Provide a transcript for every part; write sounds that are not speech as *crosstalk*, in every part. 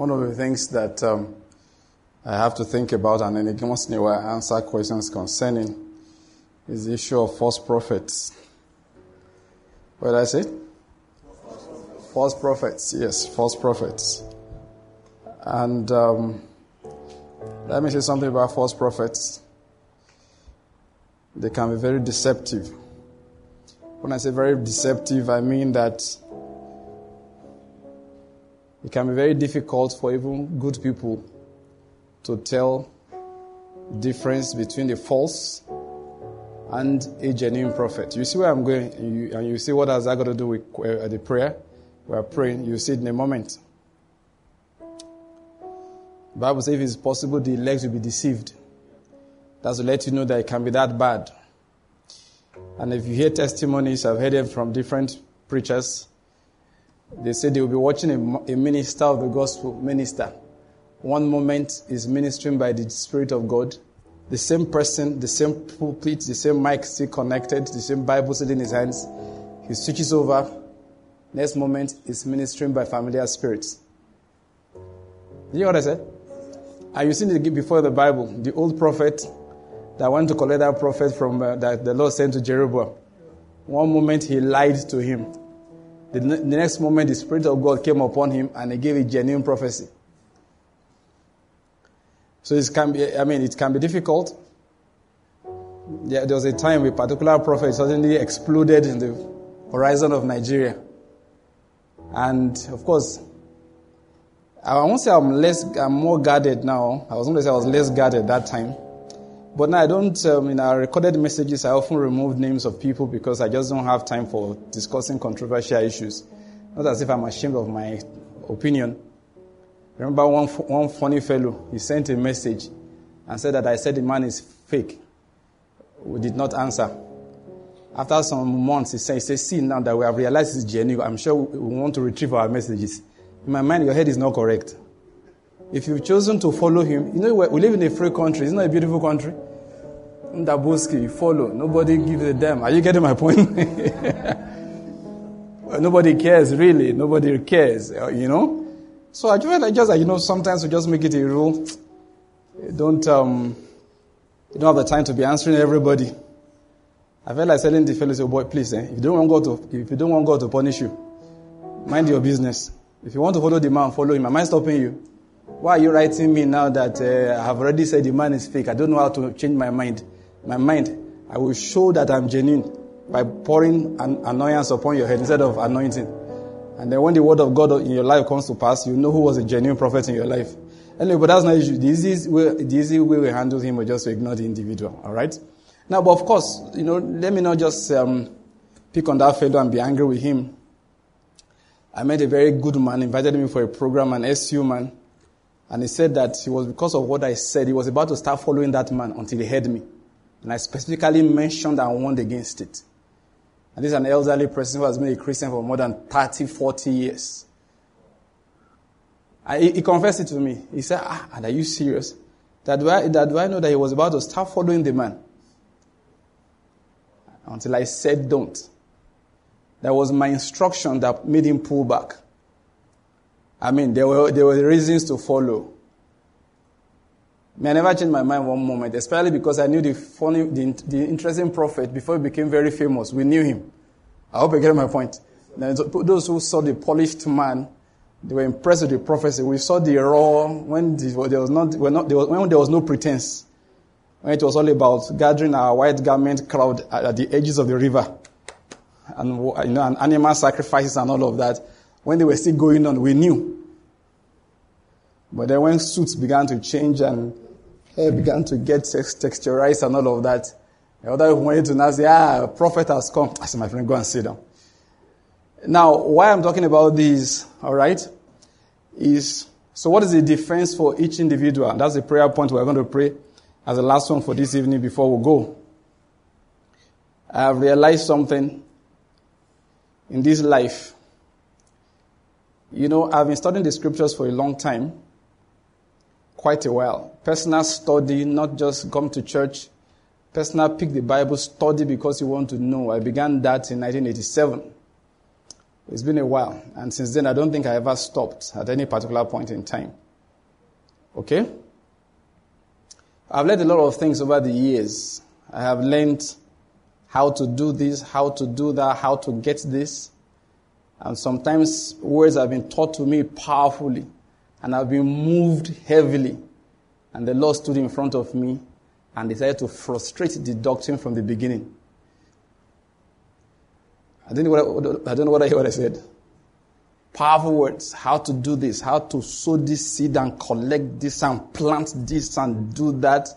one of the things that um, I have to think about, and then once in a while I answer questions concerning, is the issue of false prophets. What did I say? False prophets, yes, false prophets. And um, let me say something about false prophets. They can be very deceptive. When I say very deceptive, I mean that it can be very difficult for even good people to tell difference between the false and a genuine prophet. You see where I'm going, and you, and you see what has that got to do with uh, the prayer? We are praying. You see it in a moment. The Bible says if it's possible, the elect will be deceived. That's to let you know that it can be that bad. And if you hear testimonies, I've heard them from different preachers. They say they will be watching a, a minister of the gospel minister. One moment is ministering by the Spirit of God. The same person, the same pulpit, the same mic still connected, the same Bible still in his hands. He switches over. Next moment is ministering by familiar spirits. You know what I said? Are you seen it before the Bible? The old prophet that went to collect that prophet from uh, that the Lord sent to Jeroboam. One moment he lied to him. The, the next moment the Spirit of God came upon him and he gave a genuine prophecy. So it can be, I mean, it can be difficult. Yeah, there was a time a particular prophet suddenly exploded in the horizon of Nigeria. And of course, I won't say I'm less, I'm more guarded now. I was going to say I was less guarded that time. But now I don't, um, in our recorded messages, I often remove names of people because I just don't have time for discussing controversial issues. Not as if I'm ashamed of my opinion. Remember one, one funny fellow, he sent a message and said that I said the man is fake. We did not answer. After some months, he said, he said, see now that we have realized it's genuine, I'm sure we want to retrieve our messages. In my mind, your head is not correct. If you've chosen to follow him, you know, we live in a free country. Isn't it a beautiful country? Ndabuski, you follow. Nobody gives a damn. Are you getting my point? *laughs* Nobody cares, really. Nobody cares, uh, you know? So I just, like just, you know, sometimes we just make it a rule. Don't, um, you don't have the time to be answering everybody. I felt like telling the fellow, say, boy, please, eh, if you don't want God to, if you don't want God to punish you, mind your business. If you want to follow the man, follow him. Am I stopping you? Why are you writing me now that uh, I have already said the man is fake? I don't know how to change my mind. My mind, I will show that I'm genuine by pouring an annoyance upon your head instead of anointing. And then when the word of God in your life comes to pass, you know who was a genuine prophet in your life. Anyway, but that's not issue. The easy way, the easy way we handle him was just to ignore the individual. All right. Now, but of course, you know, let me not just um, pick on that fellow and be angry with him. I met a very good man, invited me for a program, an SU man, and he said that it was because of what I said, he was about to start following that man until he heard me. And I specifically mentioned and warned against it. And this is an elderly person who has been a Christian for more than 30, 40 years. And he, he confessed it to me. He said, Ah, and are you serious? That do, I, that do I know that he was about to start following the man? Until I said, Don't. That was my instruction that made him pull back. I mean, there were, there were reasons to follow. I never changed my mind one moment, especially because I knew the funny, the, the interesting prophet before he became very famous. We knew him. I hope you get my point. Now, Those who saw the polished man, they were impressed with the prophecy. We saw the raw when there was not, when, not there was, when there was no pretense. When it was all about gathering our white garment crowd at the edges of the river and, you know, and animal sacrifices and all of that, when they were still going on, we knew. But then when suits began to change and hair began to get texturized and all of that, the other wanted to now say, ah, prophet has come. I said, my friend, go and sit down. Now, why I'm talking about these, all right, is so what is the defense for each individual? That's the prayer point we're going to pray as the last one for this evening before we go. I have realized something in this life. You know, I've been studying the scriptures for a long time, quite a while. Personal study, not just come to church. Personal pick the Bible, study because you want to know. I began that in 1987. It's been a while. And since then, I don't think I ever stopped at any particular point in time. Okay? I've learned a lot of things over the years. I have learned how to do this, how to do that, how to get this. And sometimes words have been taught to me powerfully and I've been moved heavily. And the Lord stood in front of me and decided to frustrate the doctrine from the beginning. I don't know what I, I don't know what I, I said. Powerful words, how to do this, how to sow this seed and collect this and plant this and do that.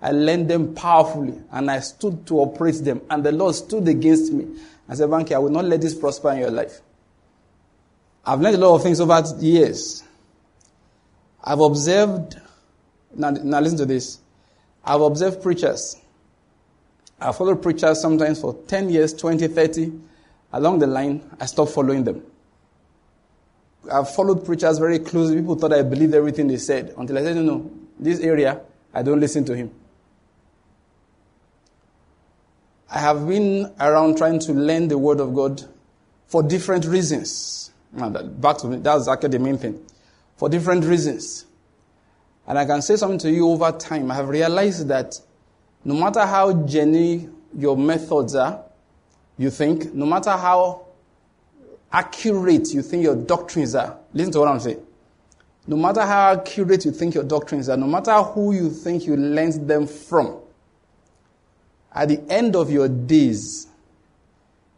I learned them powerfully and I stood to operate them. And the Lord stood against me. I said, Banky, I will not let this prosper in your life. I've learned a lot of things over the years. I've observed, now, now listen to this. I've observed preachers. I've followed preachers sometimes for 10 years, 20, 30. Along the line, I stopped following them. I've followed preachers very closely. People thought I believed everything they said until I said, no, no, this area, I don't listen to him. I have been around trying to learn the Word of God for different reasons. Back to me, that's exactly the main thing. For different reasons. And I can say something to you over time. I have realized that no matter how genuine your methods are, you think, no matter how accurate you think your doctrines are, listen to what I'm saying. No matter how accurate you think your doctrines are, no matter who you think you learned them from, at the end of your days,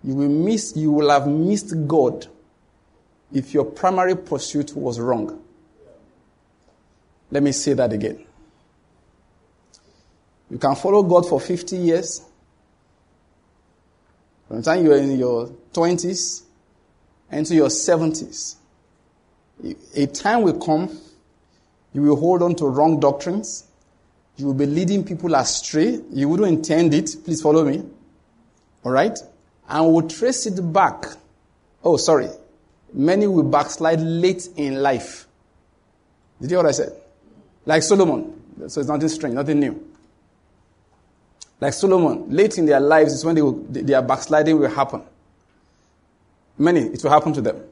you will miss, you will have missed God if your primary pursuit was wrong. Let me say that again. You can follow God for 50 years. From the time you're in your 20s into your 70s, a time will come, you will hold on to wrong doctrines. You will be leading people astray. You wouldn't intend it. Please follow me. All right? And we'll trace it back. Oh, sorry. Many will backslide late in life. Did you hear what I said? Like Solomon. So it's nothing strange, nothing new. Like Solomon, late in their lives is when they will, their backsliding will happen. Many, it will happen to them.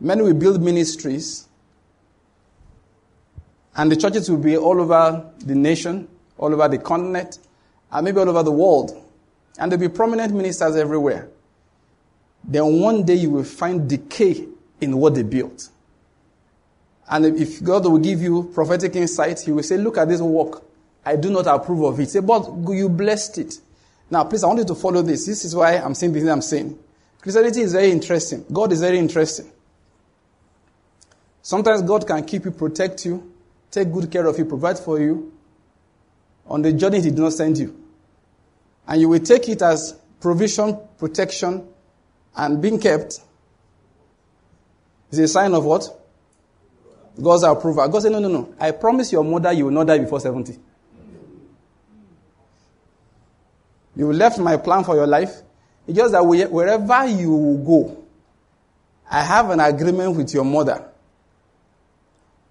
Many will build ministries, and the churches will be all over the nation, all over the continent, and maybe all over the world. And there'll be prominent ministers everywhere. Then one day you will find decay in what they built. And if God will give you prophetic insight, He will say, Look at this work. I do not approve of it. Say, but you blessed it. Now, please, I want you to follow this. This is why I'm saying this I'm saying. Christianity is very interesting. God is very interesting. Sometimes God can keep you, protect you, take good care of you, provide for you on the journey He did not send you. And you will take it as provision, protection, and being kept. Is a sign of what? God's approval. God said, No, no, no. I promise your mother you will not die before 70. You left my plan for your life. It's just that wherever you go, I have an agreement with your mother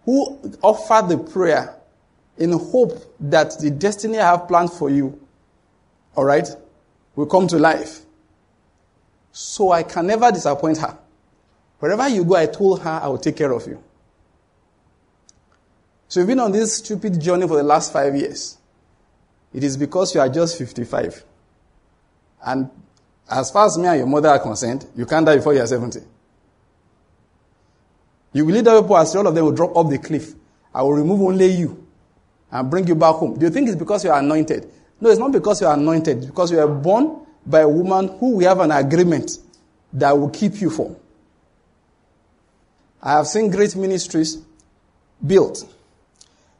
who offered the prayer in hope that the destiny I have planned for you, all right, will come to life. So I can never disappoint her. Wherever you go, I told her I will take care of you. So you've been on this stupid journey for the last five years. It is because you are just 55. And as far as me and your mother are concerned, you can't die before you are 70. You will lead other people as all of them will drop off the cliff. I will remove only you and bring you back home. Do you think it's because you are anointed? No, it's not because you are anointed. It's because you are born by a woman who we have an agreement that will keep you for. I have seen great ministries built.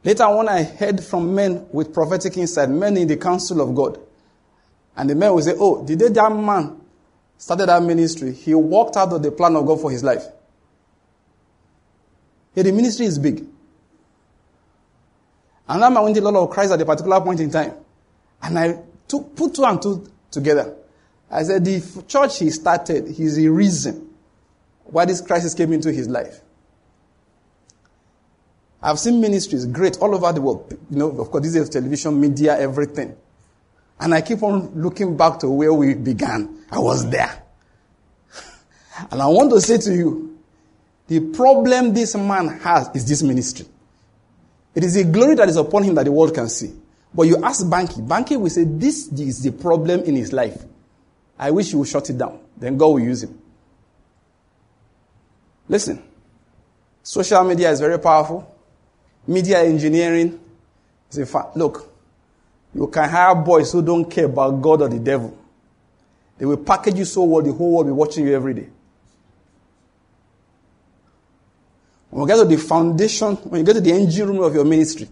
Later on, I heard from men with prophetic insight, men in the council of God. And the men will say, Oh, the day that man started that ministry, he walked out of the plan of God for his life. Yeah, the ministry is big. And that man went to the Lord of Christ at a particular point in time. And I took, put two and two together. I said, the church he started, he's the reason why this crisis came into his life. I've seen ministries great all over the world. You know, of course, this is television, media, everything. And I keep on looking back to where we began. I was there. *laughs* And I want to say to you, the problem this man has is this ministry. It is a glory that is upon him that the world can see. But you ask Banky, Banky will say, This is the problem in his life. I wish you would shut it down. Then God will use him. Listen, social media is very powerful. Media engineering is a fact. Look, you can hire boys who don't care about God or the devil. They will package you so well, the whole world will be watching you every day. When you get to the foundation, when you get to the engine room of your ministry,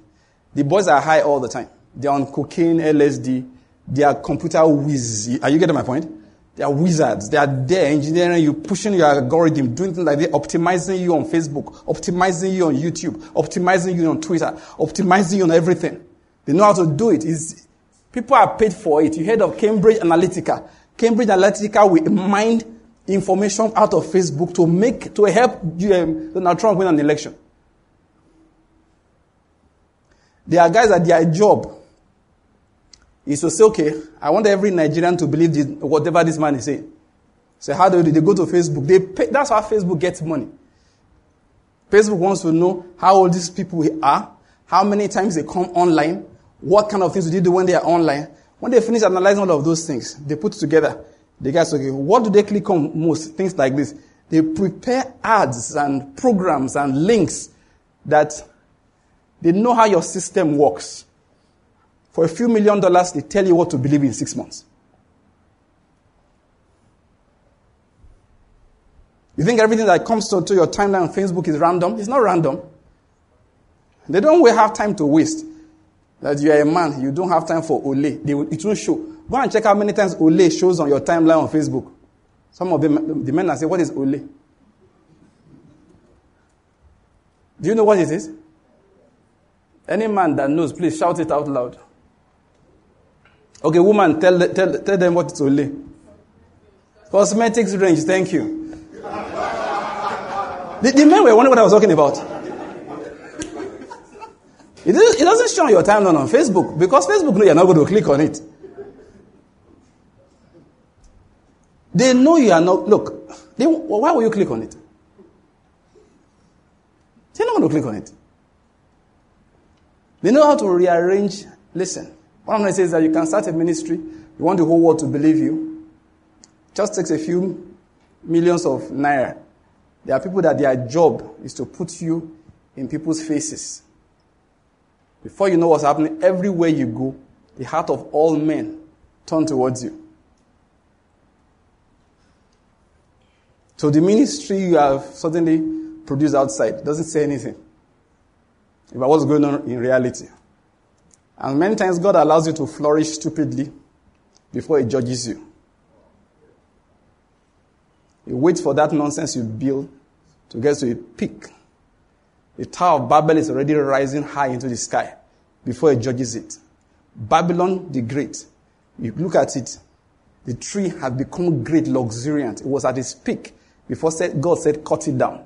the boys are high all the time. They're on cocaine, LSD, they are computer whiz. Are you getting my point? They are wizards. They are there engineering you, pushing your algorithm, doing things like that, optimizing you on Facebook, optimizing you on YouTube, optimizing you on Twitter, optimizing you on everything. They know how to do it. It's, people are paid for it. You heard of Cambridge Analytica. Cambridge Analytica will mine information out of Facebook to make, to help um, Donald Trump win an election. There are guys at their job to say, okay, I want every Nigerian to believe this, whatever this man is saying. So how do they, they go to Facebook? They pay, that's how Facebook gets money. Facebook wants to know how old these people are, how many times they come online, what kind of things do they do when they are online. When they finish analyzing all of those things, they put together. The guys, okay, what do they click on most? Things like this. They prepare ads and programs and links that they know how your system works. For a few million dollars, they tell you what to believe in six months. You think everything that comes to, to your timeline on Facebook is random? It's not random. They don't have time to waste. That you are a man, you don't have time for Olay. They will, it won't show. Go and check how many times Olay shows on your timeline on Facebook. Some of them, the men are saying, What is Olay? Do you know what it is? Any man that knows, please shout it out loud. Okay, woman, tell, tell, tell them what it's only. Cosmetics range, thank you. the, the men were wondering what I was talking about. It, is, it doesn't show your timeline on Facebook because Facebook know you're not going to click on it. They know you are not. Look, they, why will you click on it? They're not going to click on it. They know how to rearrange. Listen, what I'm going to say is that you can start a ministry. You want the whole world to believe you. Just takes a few millions of naira. There are people that their job is to put you in people's faces. Before you know what's happening, everywhere you go, the heart of all men turn towards you. So the ministry you have suddenly produced outside doesn't say anything about what's going on in reality. And many times God allows you to flourish stupidly before He judges you. You wait for that nonsense you build to get to a peak. The Tower of Babel is already rising high into the sky before He judges it. Babylon the Great, you look at it, the tree had become great, luxuriant. It was at its peak before God said, cut it down.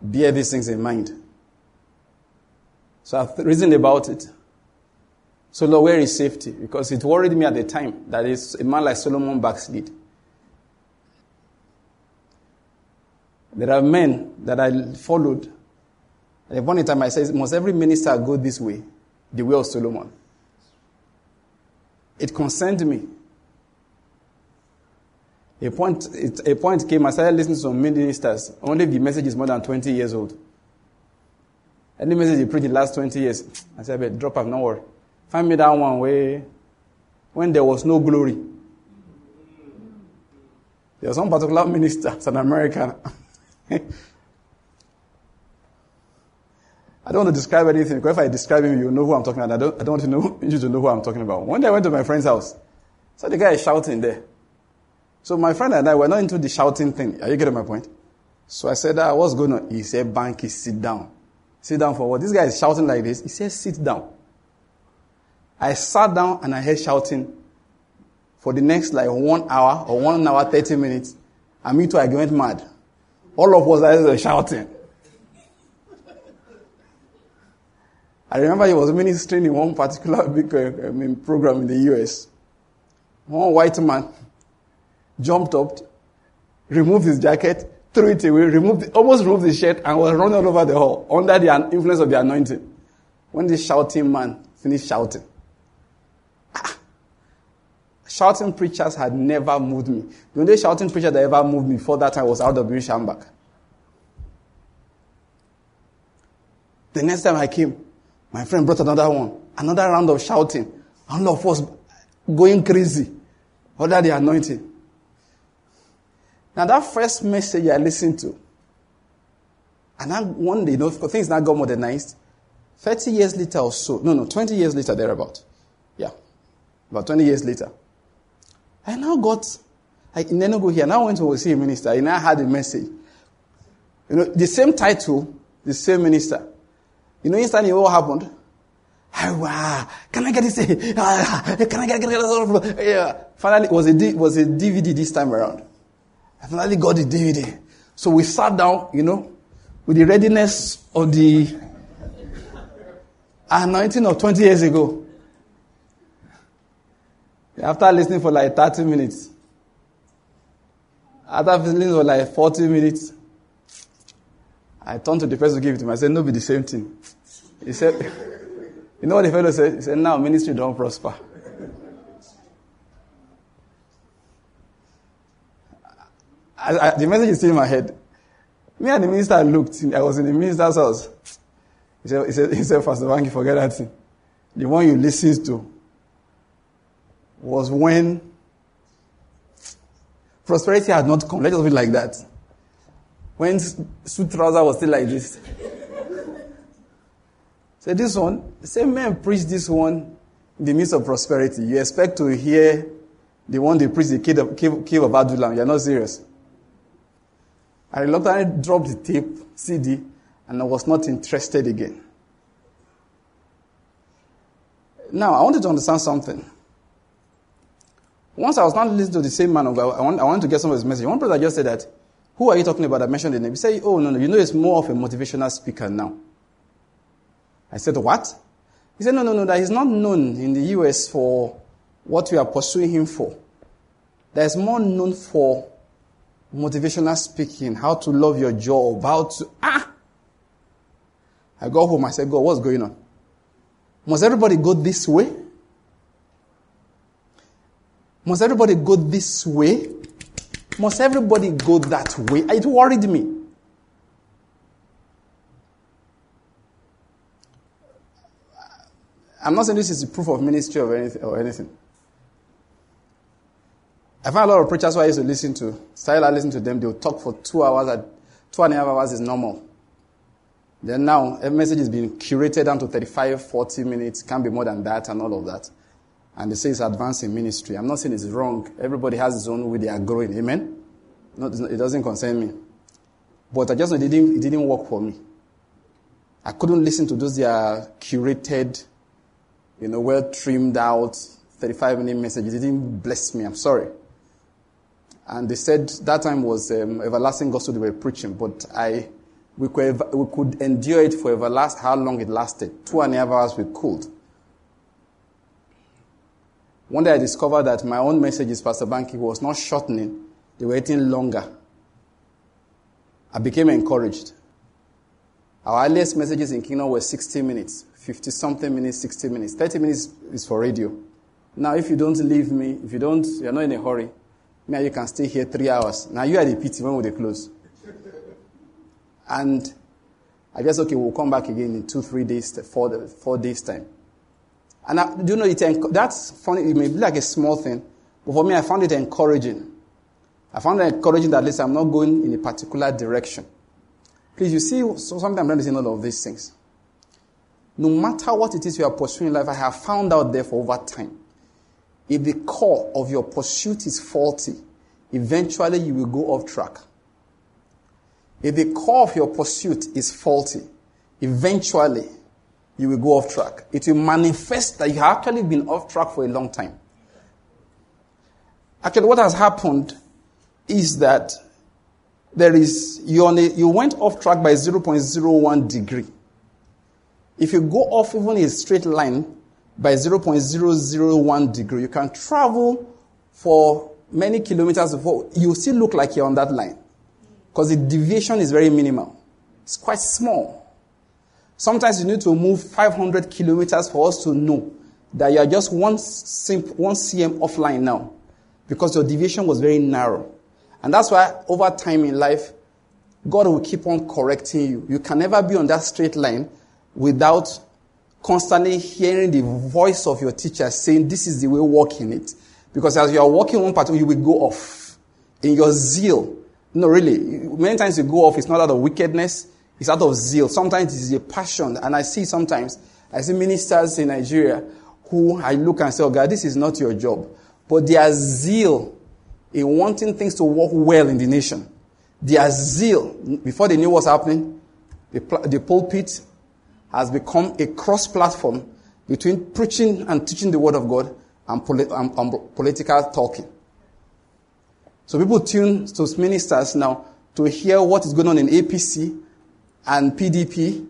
Bear these things in mind. So I've reasoned about it. So, Lord, where is safety? Because it worried me at the time that a man like Solomon backslid. There are men that I followed. At one time I said, must every minister go this way? The way of Solomon. It concerned me. A point, it, a point came, I started listening to some ministers, only if the message is more than 20 years old. Any message you preach the last 20 years, I said, but drop off, no worry. Find me that one where, when there was no glory. There was some particular minister, it's an American. *laughs* I don't want to describe anything because if I describe him, you know who I'm talking about. I don't, I don't want to know, *laughs* you to know who I'm talking about. One day I went to my friend's house. So the guy is shouting there. So my friend and I were not into the shouting thing. Are you getting my point? So I said, ah, what's going on? He said, Banky, sit down. Sit down for what? This guy is shouting like this. He says, sit down. I sat down and I heard shouting for the next like one hour or one hour, 30 minutes. And me too, I went mad. All of us were shouting. I remember he was ministering in one particular *laughs* big uh, I mean, program in the US. One white man jumped up, removed his jacket, threw it away, removed, almost removed the shirt, and was running all over the hall under the influence of the anointing. When the shouting man finished shouting, ah, shouting preachers had never moved me. The only shouting preacher that ever moved me before that time was R.W. Schambach. The next time I came, my friend brought another one, another round of shouting. All of us going crazy under the anointing. Now that first message I listened to, and then one day, you know, things now got modernized. 30 years later or so, no, no, 20 years later, thereabout. Yeah. About 20 years later. I now got, I in Enugu here, now went to see a minister, and I had a message. You know, the same title, the same minister. You know, instantly what happened? wow, can I get this? Ah, can I get, get, get yeah. Finally, it was a, was a DVD this time around. I finally got the DVD. Eh? So we sat down, you know, with the readiness of the anointing of 20 years ago. After listening for like 30 minutes, after listening for like 40 minutes, I turned to the person who gave it to me. I said, No, be the same thing. He said, *laughs* You know what the fellow said? He said, Now ministry don't prosper. I, I, the message is still in my head. Me and the minister looked. I was in the minister's house. He said, he said, he said Pastor Banky, forget that thing. The one you listened to was when prosperity had not come. Let us be like that. When suit trouser was still like this. so this one, same man preached this one in the midst of prosperity. You expect to hear the one they preached the cave of, cave, cave of Adullam. You're not serious. I reluctantly dropped the tape, CD, and I was not interested again. Now, I wanted to understand something. Once I was not listening to the same man I, want, I wanted to get some of his message. One brother just said that, who are you talking about? I mentioned the name. He said, oh, no, no, you know it's more of a motivational speaker now. I said, what? He said, no, no, no, that he's not known in the US for what we are pursuing him for. There's more known for motivational speaking, how to love your job, how to, ah! I go home, I said, God, what's going on? Must everybody go this way? Must everybody go this way? Must everybody go that way? It worried me. I'm not saying this is a proof of ministry or anything. Or anything. I find a lot of preachers who I used to listen to, style I listen to them, they'll talk for two hours, at, two and a half hours is normal. Then now, every message is being curated down to 35, 40 minutes, can't be more than that and all of that. And they say it's advancing ministry. I'm not saying it's wrong. Everybody has his own way they are growing. Amen? No, it doesn't concern me. But I just know it didn't, it didn't work for me. I couldn't listen to those their curated, you know, well trimmed out 35 minute messages. It didn't bless me. I'm sorry. And they said that time was um, everlasting gospel they were preaching, but I, we could, we could endure it for everlast, how long it lasted. Two and a half hours we could. One day I discovered that my own messages, Pastor Banky, was not shortening, they were getting longer. I became encouraged. Our earliest messages in Kingdom were 60 minutes, 50 something minutes, 60 minutes. 30 minutes is for radio. Now, if you don't leave me, if you don't, you're not in a hurry, me you can stay here three hours. Now you are the pity when we close. And I guess, okay, we'll come back again in two, three days, four, four days time. And I, do you know, it, that's funny. It may be like a small thing, but for me, I found it encouraging. I found it encouraging that at least I'm not going in a particular direction. Please, you see, so sometimes I'm trying to all of these things. No matter what it is you are pursuing in life, I have found out there for over time if the core of your pursuit is faulty, eventually you will go off track. If the core of your pursuit is faulty, eventually you will go off track. It will manifest that you have actually been off track for a long time. Actually, what has happened is that there is, you, you went off track by 0.01 degree. If you go off even a straight line, by 0.001 degree. You can travel for many kilometers before, you still look like you're on that line. Because the deviation is very minimal. It's quite small. Sometimes you need to move 500 kilometers for us to know that you are just one, simp, one cm offline now. Because your deviation was very narrow. And that's why over time in life, God will keep on correcting you. You can never be on that straight line without constantly hearing the voice of your teacher saying, This is the way, walk in it. Because as you are walking one part, you will go off in your zeal. No, really. Many times you go off, it's not out of wickedness, it's out of zeal. Sometimes it's a passion. And I see sometimes, I see ministers in Nigeria who I look and say, Oh God, this is not your job. But their zeal in wanting things to work well in the nation, their zeal, before they knew what's happening, the, the pulpit has become a cross platform between preaching and teaching the word of God and, poli- and, and political talking. So people tune to ministers now to hear what is going on in APC and PDP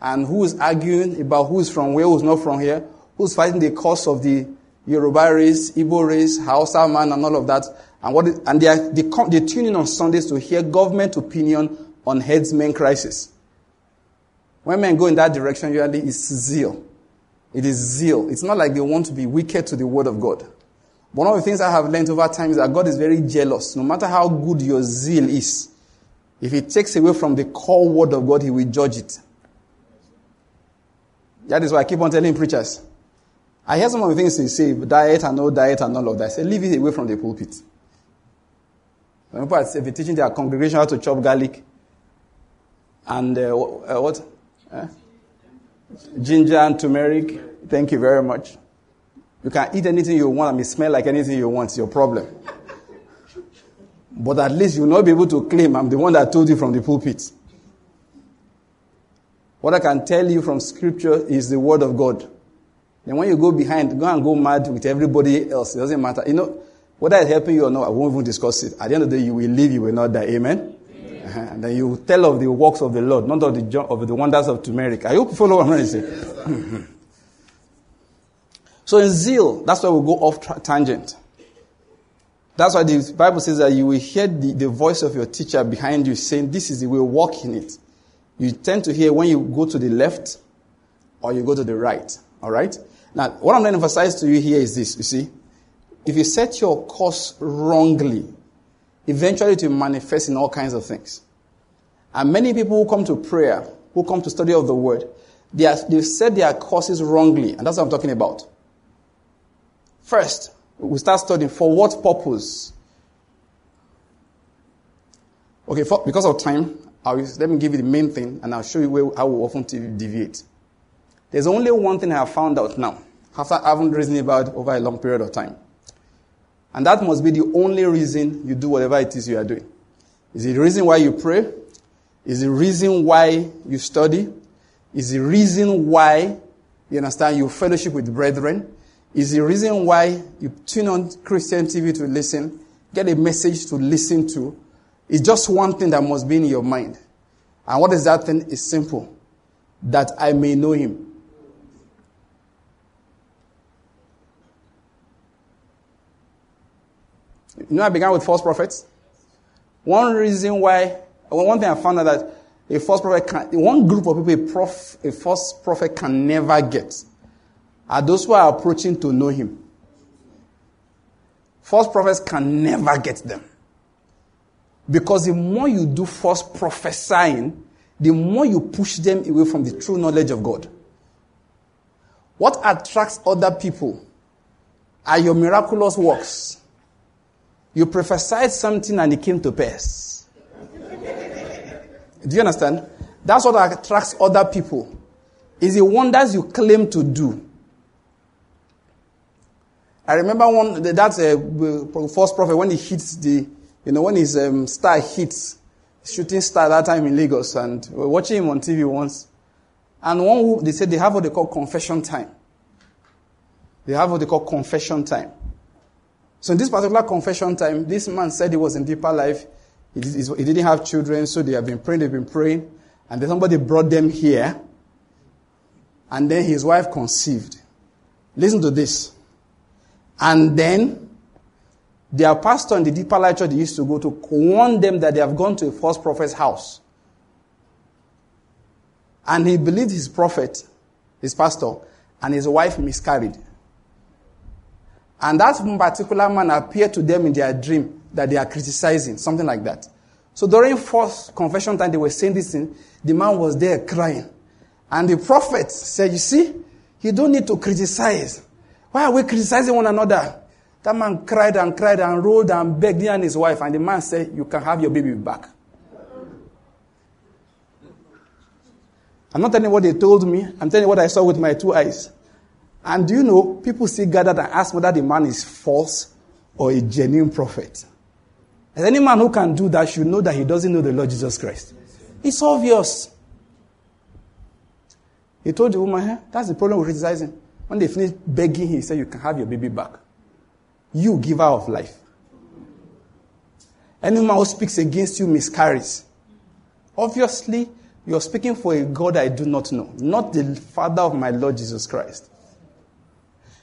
and who is arguing about who is from where, who's not from here, who's fighting the cause of the Yoruba race, Igbo race, Hausa man, and all of that. And what is, and they are they, come, they tune in on Sundays to hear government opinion on herdsmen crisis. When men go in that direction, usually it's zeal. It is zeal. It's not like they want to be wicked to the word of God. One of the things I have learned over time is that God is very jealous. No matter how good your zeal is, if it takes away from the core word of God, he will judge it. That is why I keep on telling preachers. I hear some of the things they say, diet and no diet and all of that. I say, leave it away from the pulpit. When people are teaching their congregation how to chop garlic and uh, uh, what? Ginger and turmeric. Thank you very much. You can eat anything you want and it smell like anything you want. It's your problem. But at least you'll not be able to claim I'm the one that told you from the pulpit. What I can tell you from scripture is the word of God. Then when you go behind, go and go mad with everybody else. It doesn't matter. You know, whether it's helping you or not, I won't even discuss it. At the end of the day, you will live, you will not die. Amen? Uh-huh. And then you tell of the works of the Lord, not of the, of the wonders of turmeric. I hope you follow what I'm trying to say. *laughs* so in zeal, that's why we go off tra- tangent. That's why the Bible says that you will hear the, the voice of your teacher behind you saying, This is the way, walk in it. You tend to hear when you go to the left or you go to the right. All right? Now, what I'm going to emphasize to you here is this. You see, if you set your course wrongly, eventually it will manifest in all kinds of things. And many people who come to prayer, who come to study of the word, they they've set their courses wrongly. And that's what I'm talking about. First, we start studying for what purpose? Okay, for, because of time, I'll, let me give you the main thing and I'll show you where, how we often deviate. There's only one thing I have found out now, after having reasoned about over a long period of time. And that must be the only reason you do whatever it is you are doing. Is it the reason why you pray? Is it the reason why you study? Is the reason why, you understand, you fellowship with brethren? Is the reason why you tune on Christian TV to listen, get a message to listen to? It's just one thing that must be in your mind. And what is that thing? It's simple. That I may know him. You know, I began with false prophets. One reason why, one thing I found out that a false prophet can, one group of people a, prof, a false prophet can never get are those who are approaching to know him. False prophets can never get them. Because the more you do false prophesying, the more you push them away from the true knowledge of God. What attracts other people are your miraculous works. You prophesied something and it came to pass. Do you understand? That's what attracts other people. Is the wonders you claim to do. I remember one that's a false prophet when he hits the, you know, when his um, star hits, shooting star that time in Lagos, and we were watching him on TV once. And one they said they have what they call confession time. They have what they call confession time. So in this particular confession time, this man said he was in deeper life. He, didn't have children, so they have been praying, they've been praying. And then somebody brought them here. And then his wife conceived. Listen to this. And then Their pastor in the deeper life church they used to go to warn them that they have gone to a false prophet's house. And he believed his prophet, his pastor, and his wife miscarried. And that particular man appeared to them in their dream that they are criticizing, something like that. So during first confession time, they were saying this thing. The man was there crying. And the prophet said, You see, you don't need to criticize. Why are we criticizing one another? That man cried and cried and rolled and begged him and his wife. And the man said, You can have your baby back. I'm not telling you what they told me. I'm telling you what I saw with my two eyes. And do you know, people still gathered and asked whether the man is false or a genuine prophet. And any man who can do that should know that he doesn't know the Lord Jesus Christ. It's obvious. He told the woman, hey, that's the problem with criticizing. When they finished begging, him, he said, You can have your baby back. You, giver of life. Any man who speaks against you miscarries. Obviously, you're speaking for a God I do not know, not the Father of my Lord Jesus Christ.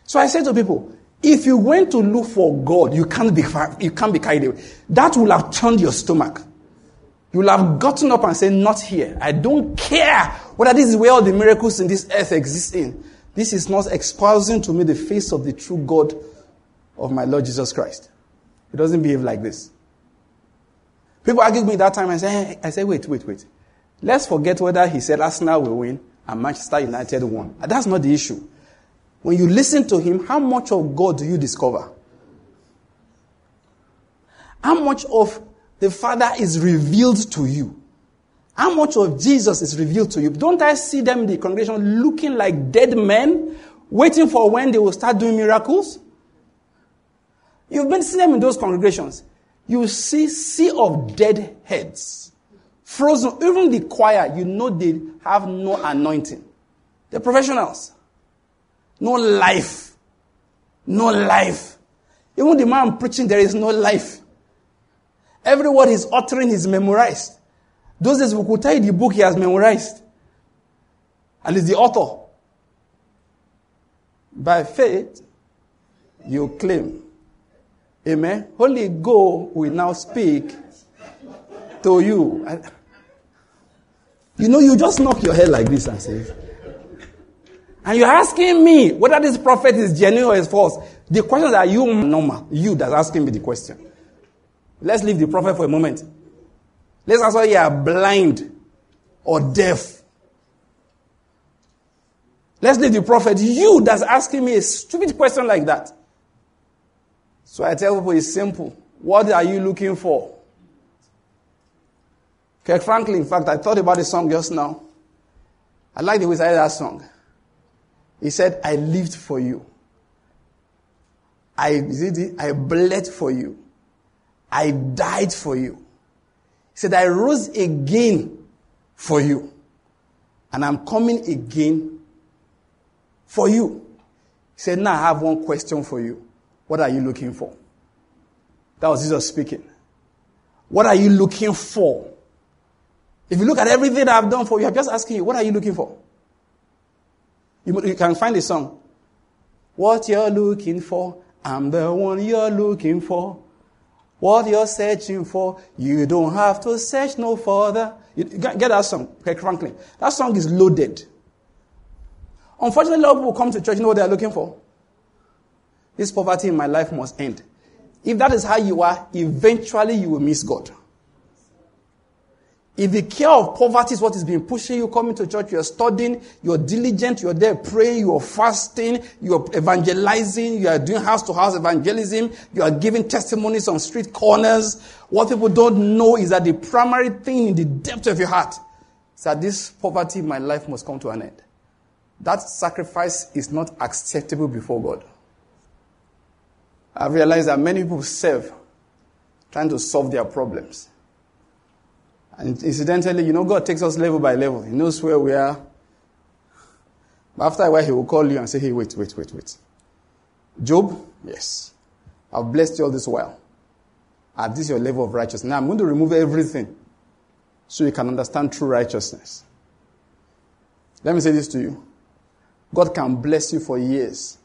So I say to people, if you went to look for God, you can't be, you can't be carried away. That will have turned your stomach. You will have gotten up and said, Not here. I don't care whether this is where all the miracles in this earth exist in. This is not exposing to me the face of the true God of my Lord Jesus Christ. He doesn't behave like this. People argued me that time and say, hey, I said, wait, wait, wait. Let's forget whether he said Arsenal will win and Manchester United won. That's not the issue. When you listen to him, how much of God do you discover? How much of the Father is revealed to you? How much of Jesus is revealed to you? Don't I see them in the congregation looking like dead men, waiting for when they will start doing miracles? You've been seeing them in those congregations. You see sea of dead heads. Frozen. Even the choir, you know they have no anointing. They're professionals. No life. No life. Even the man preaching, there is no life. Every word he's uttering is memorized. Those days we could tell you the book he has memorized. And is the author. By faith, you claim. Amen. Holy Go will now speak to you. You know, you just knock your head like this and say, and you're asking me whether this prophet is genuine or is false. The questions are you normal. You that's asking me the question. Let's leave the prophet for a moment. Let's ask whether you are blind or deaf. Let's leave the prophet. You that's asking me a stupid question like that. So I tell people it's simple. What are you looking for? Kirk Franklin, in fact, I thought about the song just now. I like the way he said that song. He said, I lived for you. I, I bled for you. I died for you. He said, I rose again for you. And I'm coming again for you. He said, Now I have one question for you. What are you looking for? That was Jesus speaking. What are you looking for? If you look at everything I've done for you, I'm just asking you, what are you looking for? You, you can find the song. What you're looking for, I'm the one you're looking for. What you're searching for, you don't have to search no further. You, get, get that song, Franklin. That song is loaded. Unfortunately, a lot of people come to church, you know what they're looking for? This poverty in my life must end. If that is how you are, eventually you will miss God. If the care of poverty is what is being pushing you coming to church, you're studying, you're diligent, you're there praying, you're fasting, you're evangelizing, you are doing house to house evangelism, you are giving testimonies on street corners. What people don't know is that the primary thing in the depth of your heart is that this poverty in my life must come to an end. That sacrifice is not acceptable before God. I've realized that many people serve trying to solve their problems. And incidentally, you know, God takes us level by level. He knows where we are. But after a while, He will call you and say, hey, wait, wait, wait, wait. Job, yes. I've blessed you all this while. At this your level of righteousness. Now I'm going to remove everything so you can understand true righteousness. Let me say this to you. God can bless you for years.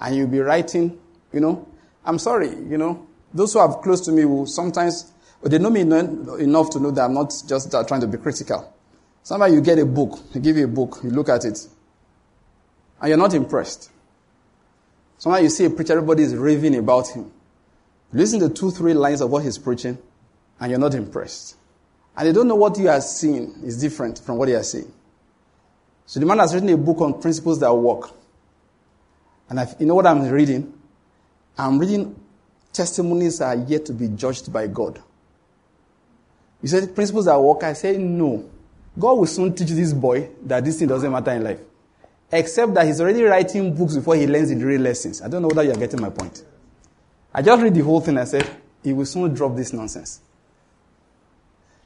And you'll be writing, you know, I'm sorry, you know. Those who are close to me will sometimes, they know me enough to know that I'm not just trying to be critical. Sometimes you get a book, they give you a book, you look at it, and you're not impressed. Sometimes you see a preacher, everybody is raving about him. Listen to two, three lines of what he's preaching, and you're not impressed. And they don't know what you are seeing is different from what they are seeing. So the man has written a book on principles that work. And I've, you know what I'm reading? I'm reading testimonies that are yet to be judged by God. You said principles that work. I say no. God will soon teach this boy that this thing doesn't matter in life. Except that he's already writing books before he learns the real lessons. I don't know whether you're getting my point. I just read the whole thing I said, he will soon drop this nonsense.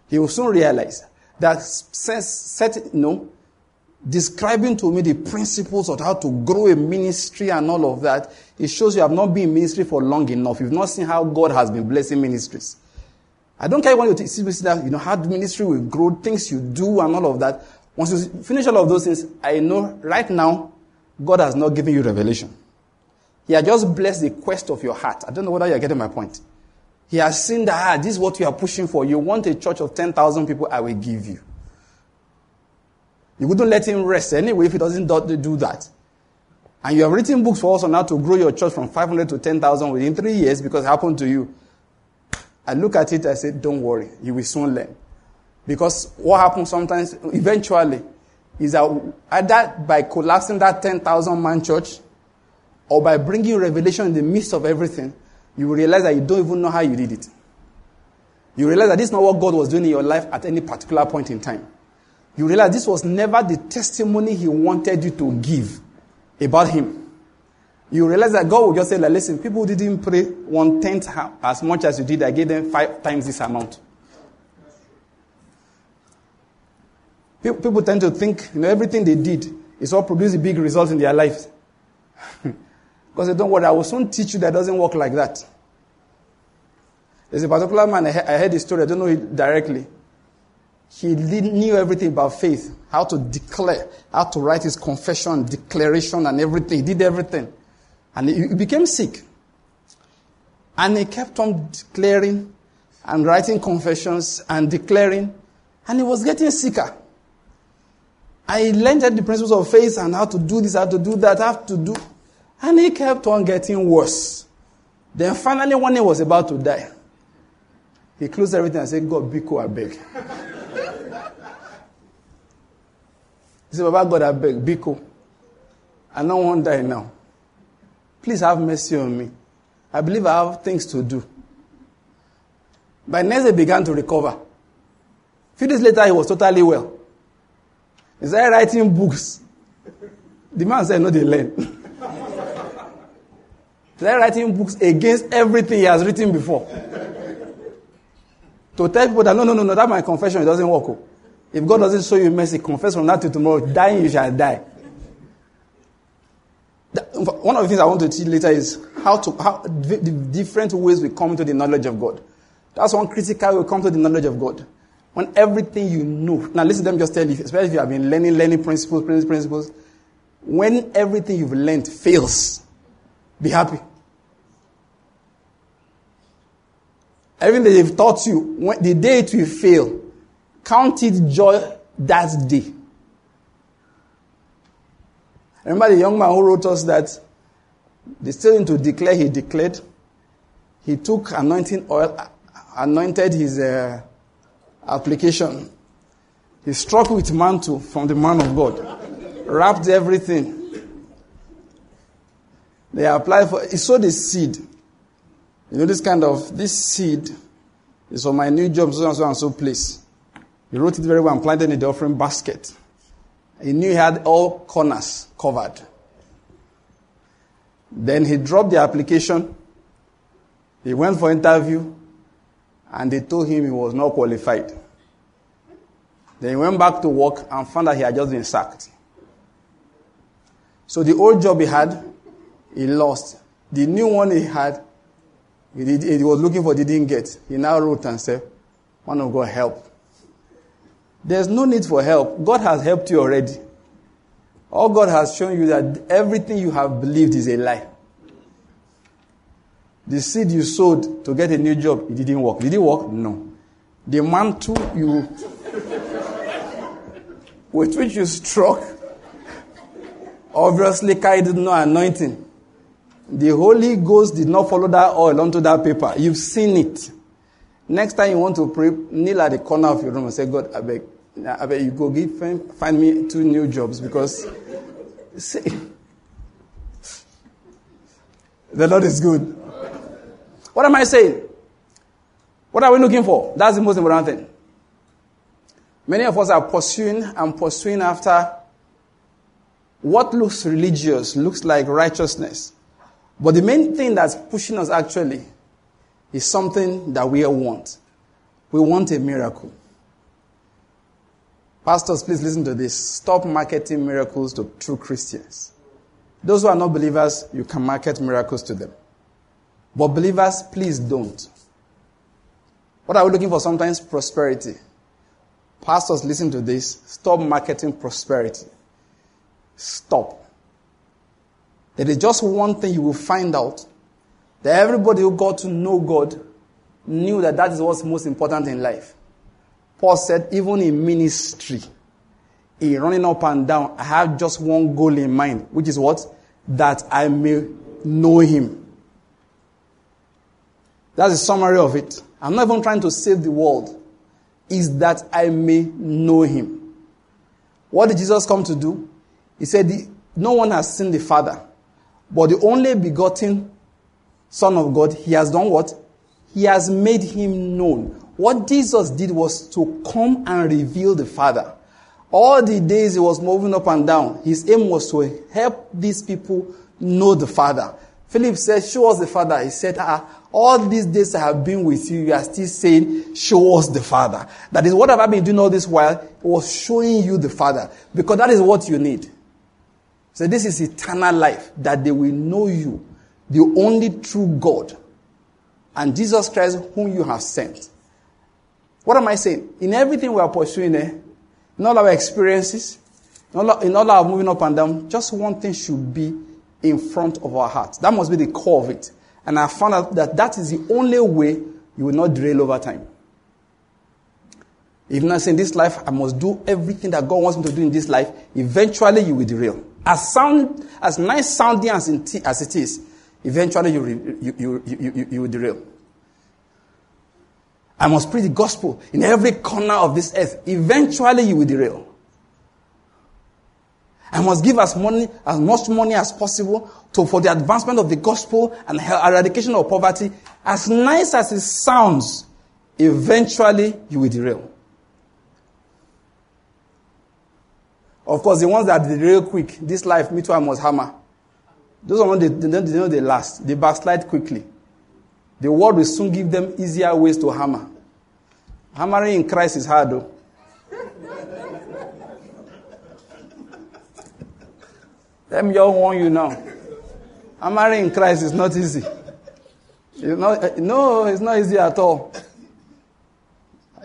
He will soon realize that set, you know, describing to me the principles of how to grow a ministry and all of that, it shows you have not been in ministry for long enough. You've not seen how God has been blessing ministries. I don't care what you see that, you know, how the ministry will grow, things you do and all of that. Once you finish all of those things, I know right now, God has not given you revelation. He has just blessed the quest of your heart. I don't know whether you're getting my point. He has seen that ah, this is what you are pushing for. You want a church of 10,000 people, I will give you. You wouldn't let him rest anyway if he doesn't do that. And you have written books for us on how to grow your church from 500 to 10,000 within three years because it happened to you. I look at it, I say, don't worry, you will soon learn. Because what happens sometimes, eventually, is that either by collapsing that 10,000 man church or by bringing revelation in the midst of everything, you realize that you don't even know how you did it. You realize that this is not what God was doing in your life at any particular point in time you realize this was never the testimony he wanted you to give about him. You realize that God will just say, like, listen, people didn't pray one tenth as much as you did. I gave them five times this amount. People tend to think, you know, everything they did is all producing big results in their lives. *laughs* because they don't worry, I will soon teach you that doesn't work like that. There's a particular man, I heard the story, I don't know it directly. He knew everything about faith, how to declare, how to write his confession, declaration, and everything. He did everything. And he became sick. And he kept on declaring and writing confessions and declaring, and he was getting sicker. I learned the principles of faith and how to do this, how to do that, how to do. And he kept on getting worse. Then finally, when he was about to die, he closed everything and said, God, be cool, I beg. *laughs* He said, Baba God, I beg, Biko. I don't want to die now. Please have mercy on me. I believe I have things to do. By next, he began to recover. A few days later, he was totally well. He started writing books. The man said, No, they learn. *laughs* he started writing books against everything he has written before. to tell people that, no, no, no, no, that my confession, it doesn't work. Oh. If God doesn't show you mercy, confess from now to tomorrow. Dying, you shall die. One of the things I want to teach later is how to how the different ways we come to the knowledge of God. That's one critical way we come to the knowledge of God. When everything you know. Now listen to them just tell you, especially if you have been learning, learning principles, principles. When everything you've learned fails, be happy. Everything that they've taught you, when, the day it will fail, Count it joy that day. Remember the young man who wrote us that still to declare, he declared. He took anointing oil, anointed his uh, application. He struck with mantle from the man of God, wrapped everything. They applied for, he sowed a seed. You know, this kind of, this seed is for my new job, so and so and so place. He wrote it very well and planted in the offering basket. He knew he had all corners covered. Then he dropped the application. He went for interview and they told him he was not qualified. Then he went back to work and found that he had just been sacked. So the old job he had, he lost. The new one he had, he, did, he was looking for, he didn't get. He now wrote and said, "Man of God, help. There's no need for help. God has helped you already. All God has shown you that everything you have believed is a lie. The seed you sowed to get a new job, it didn't work. Did it work? No. The mantle you, with which you struck, obviously carried no anointing. The Holy Ghost did not follow that oil onto that paper. You've seen it. Next time you want to pray, kneel at the corner of your room and say, God, I beg, I beg you go give, find me two new jobs because see, the Lord is good. What am I saying? What are we looking for? That's the most important thing. Many of us are pursuing and pursuing after what looks religious, looks like righteousness. But the main thing that's pushing us actually is something that we all want. We want a miracle. Pastors, please listen to this. Stop marketing miracles to true Christians. Those who are not believers, you can market miracles to them. But believers, please don't. What are we looking for? Sometimes prosperity. Pastors, listen to this. Stop marketing prosperity. Stop. There is just one thing you will find out that everybody who got to know God knew that that is what's most important in life. Paul said, even in ministry, in running up and down, I have just one goal in mind, which is what? That I may know him. That's the summary of it. I'm not even trying to save the world. Is that I may know him. What did Jesus come to do? He said, No one has seen the Father. But the only begotten Son of God, he has done what? He has made him known. What Jesus did was to come and reveal the Father. All the days he was moving up and down, his aim was to help these people know the Father. Philip said, Show us the Father. He said, ah, All these days I have been with you, you are still saying, Show us the Father. That is what have I been doing all this while? It was showing you the Father. Because that is what you need. So this is eternal life, that they will know you, the only true God, and Jesus Christ, whom you have sent. What am I saying? In everything we are pursuing, eh, in all our experiences, in all, in all our moving up and down, just one thing should be in front of our hearts. That must be the core of it. And I found out that that is the only way you will not derail over time. If not saying this life, I must do everything that God wants me to do in this life, eventually you will derail. As sound, as nice sounding as, it, as it is, eventually you, you, you, you, you will derail. I must preach the gospel in every corner of this earth. Eventually you will derail. I must give as money, as much money as possible to, for the advancement of the gospel and eradication of poverty. As nice as it sounds, eventually you will derail. Of course, the ones that derail quick, this life, me too, I must hammer. Those are the ones they, they, they know they last. They backslide quickly. The world will soon give them easier ways to hammer. Hammering in Christ is hard though. Let me just warn you now. Hammering in Christ is not easy. It's not, no, it's not easy at all.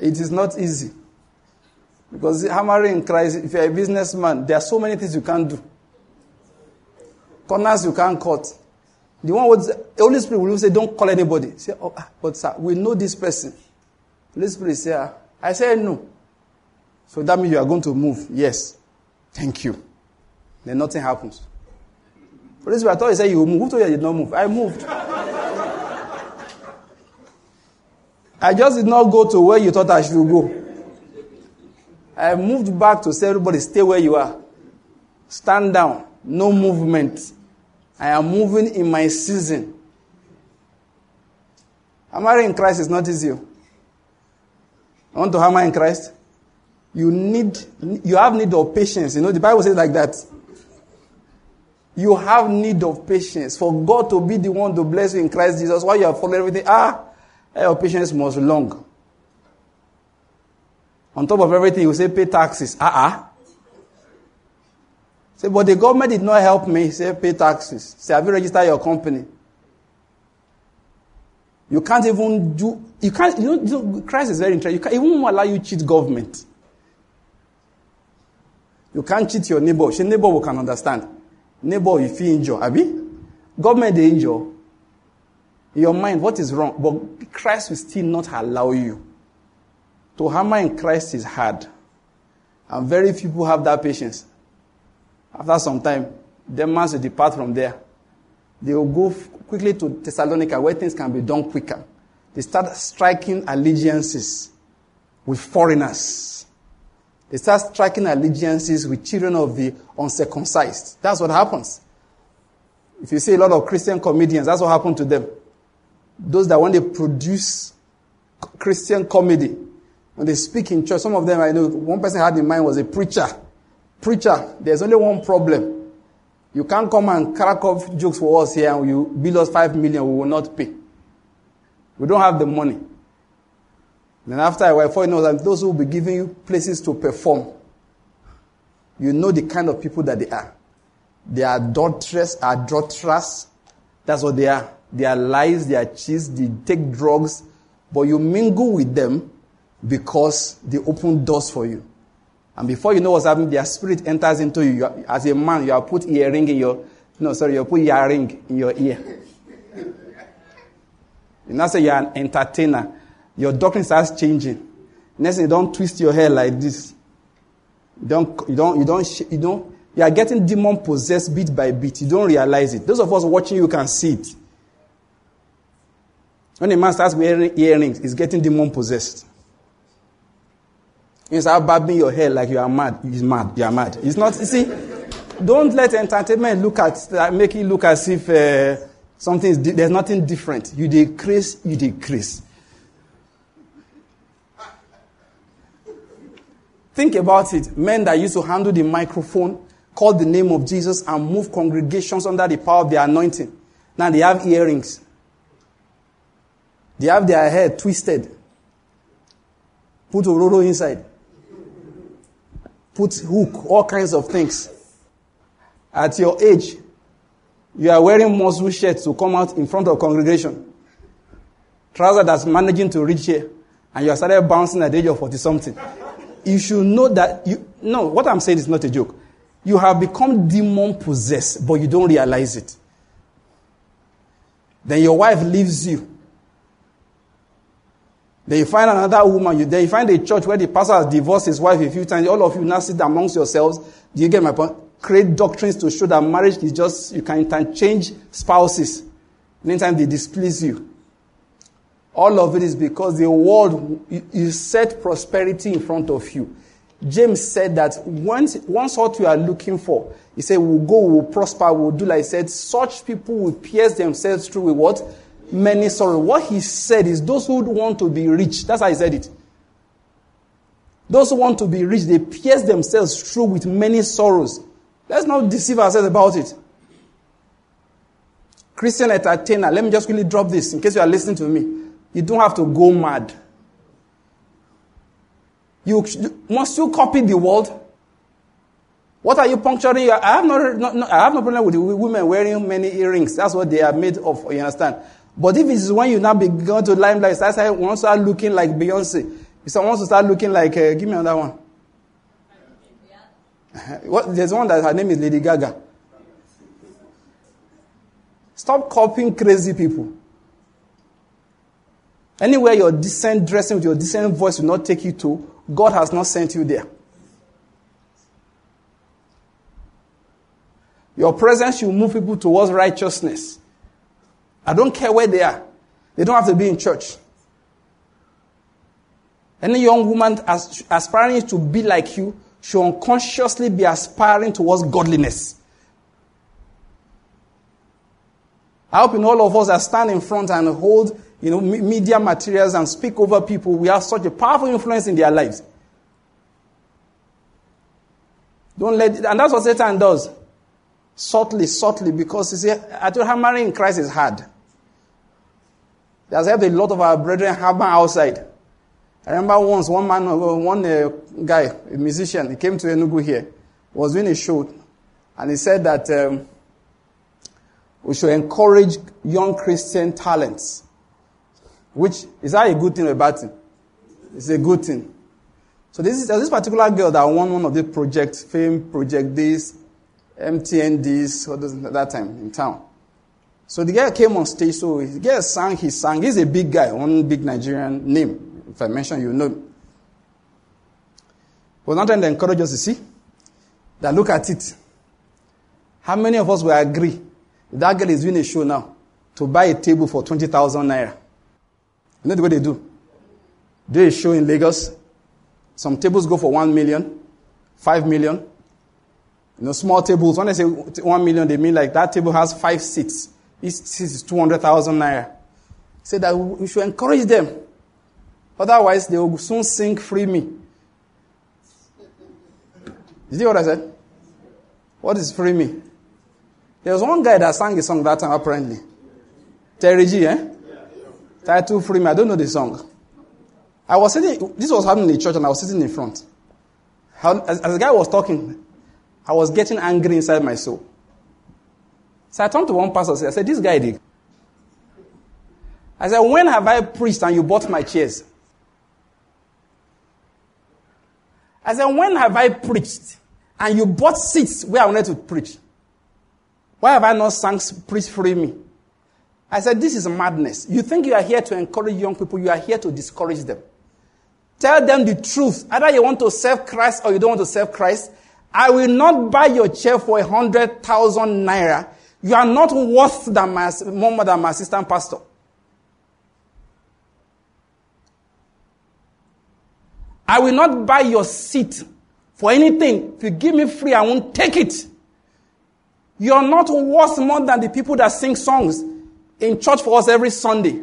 It is not easy. Because hammering in Christ, if you're a businessman, there are so many things you can't do. Corners you can't cut. The one with the Holy Spirit will say, Don't call anybody. Say, oh, ah, but sir, we know this person. Holy Spirit say, ah. I said no. So that means you are going to move. Yes. Thank you. Then nothing happens. Holy Spirit, I thought you said you move. Who told you I did not move? I moved. I just did not go to where you thought I should go. I moved back to say, everybody, stay where you are. Stand down. No movement. I am moving in my season. Hammering in Christ is not easy. I want to hammer in Christ. You need, you have need of patience. You know, the Bible says like that. You have need of patience for God to be the one to bless you in Christ Jesus while you are following everything. Ah, your patience must long. On top of everything, you say pay taxes. Ah, uh-uh. Say, but the government did not help me. Say, pay taxes. Say, have you registered your company? You can't even do, you can't, you know, Christ is very interesting. You can't even allow you cheat government. You can't cheat your neighbor. Your neighbor will can understand. Neighbor, if you injure, Abi? Government, they injure. In your mind, what is wrong? But Christ will still not allow you. To hammer in Christ is hard. And very few people have that patience. After some time, the man will depart from there. They will go quickly to Thessalonica where things can be done quicker. They start striking allegiances with foreigners. They start striking allegiances with children of the uncircumcised. That's what happens. If you see a lot of Christian comedians, that's what happened to them. Those that when they produce Christian comedy, when they speak in church, some of them I know, one person I had in mind was a preacher. Preacher, there's only one problem. You can't come and crack off jokes for us here and you bill us five million, we will not pay. We don't have the money. Then after a while, before you know that those who will be giving you places to perform, you know the kind of people that they are. They are adulterers, adulterers. That's what they are. They are lies, they are cheats, they take drugs, but you mingle with them because they open doors for you. And before you know what's happening, their spirit enters into you. Are, as a man, you are put earring in your, no, sorry, you put earring in your ear. You now say you're an entertainer. Your doctrine starts changing. Next thing, you don't twist your hair like this. You don't, you don't, you don't, you don't, you are getting demon possessed bit by bit. You don't realize it. Those of us watching you can see it. When a man starts wearing earrings, he's getting demon possessed. You start bobbing your head like you are mad. He's mad. You are mad. It's not, you see, don't let entertainment look at, make it look as if uh, something is, there's nothing different. You decrease, you decrease. Think about it. Men that used to handle the microphone, call the name of Jesus, and move congregations under the power of the anointing. Now they have earrings. They have their hair twisted. Put a roro inside. Put hook, all kinds of things. At your age, you are wearing muscle shirts to come out in front of congregation. Trouser that's managing to reach here. And you are started bouncing at the age of 40 something. You should know that you, no, what I'm saying is not a joke. You have become demon possessed, but you don't realize it. Then your wife leaves you. Then you find another woman. You, then you find a church where the pastor has divorced his wife a few times. All of you now sit amongst yourselves. Do you get my point? Create doctrines to show that marriage is just, you can interchange spouses. Anytime they displease you. All of it is because the world, you set prosperity in front of you. James said that once, once what you are looking for, he said, we'll go, we'll prosper, we'll do like he said, such people will pierce themselves through with what? Many sorrow. What he said is those who want to be rich, that's how he said it. Those who want to be rich, they pierce themselves through with many sorrows. Let's not deceive ourselves about it. Christian entertainer, let me just quickly drop this in case you are listening to me. You don't have to go mad. You must you copy the world? What are you puncturing? I have no, no, no, I have no problem with women wearing many earrings. That's what they are made of. You understand? But if it is when you now begin to limelight, that's how you want to start looking like Beyonce. If someone wants to start looking like, uh, give me another one. *laughs* what, there's one that her name is Lady Gaga. Stop copying crazy people. Anywhere your decent dressing with your decent voice will not take you to, God has not sent you there. Your presence will move people towards righteousness. I don't care where they are. They don't have to be in church. Any young woman aspiring to be like you should unconsciously be aspiring towards godliness. I hope in all of us that stand in front and hold you know, media materials and speak over people, we have such a powerful influence in their lives. Don't let, and that's what Satan does. Subtly, subtly, because you see, I told hammering in Christ is hard. There's helped a lot of our brethren hammer outside. I remember once one man, one uh, guy, a musician, he came to Enugu here, was doing a show, and he said that um, we should encourage young Christian talents. Which is that a good thing or a bad thing? It's a good thing. So this is this particular girl that won one of the projects, fame project this, MTN this, what that time in town. So the guy came on stage, so the guy sang, he sang. He's a big guy, one big Nigerian name. If I mention, you know. We're not trying to encourage us to see that look at it. How many of us will agree that girl is doing a show now to buy a table for 20,000 naira? You know what they do? Do a show in Lagos. Some tables go for 1 million, 5 million. You know, small tables. When I say 1 million, they mean like that table has five seats. This is 200,000 naira. Say that we should encourage them. Otherwise, they will soon sing Free Me. You see what I said? What is Free Me? There was one guy that sang a song that time, apparently. Terry G, eh? Title Free Me. I don't know the song. I was sitting, this was happening in church, and I was sitting in front. As, as the guy was talking, I was getting angry inside my soul. So I turned to one pastor I said, This guy did. I said, When have I preached and you bought my chairs? I said, When have I preached and you bought seats where I wanted to preach? Why have I not sung Preach Free Me? I said, This is madness. You think you are here to encourage young people, you are here to discourage them. Tell them the truth. Either you want to serve Christ or you don't want to serve Christ. I will not buy your chair for a hundred thousand naira you are not worth than my, more than my assistant pastor. I will not buy your seat for anything. If you give me free, I won't take it. You are not worth more than the people that sing songs in church for us every Sunday.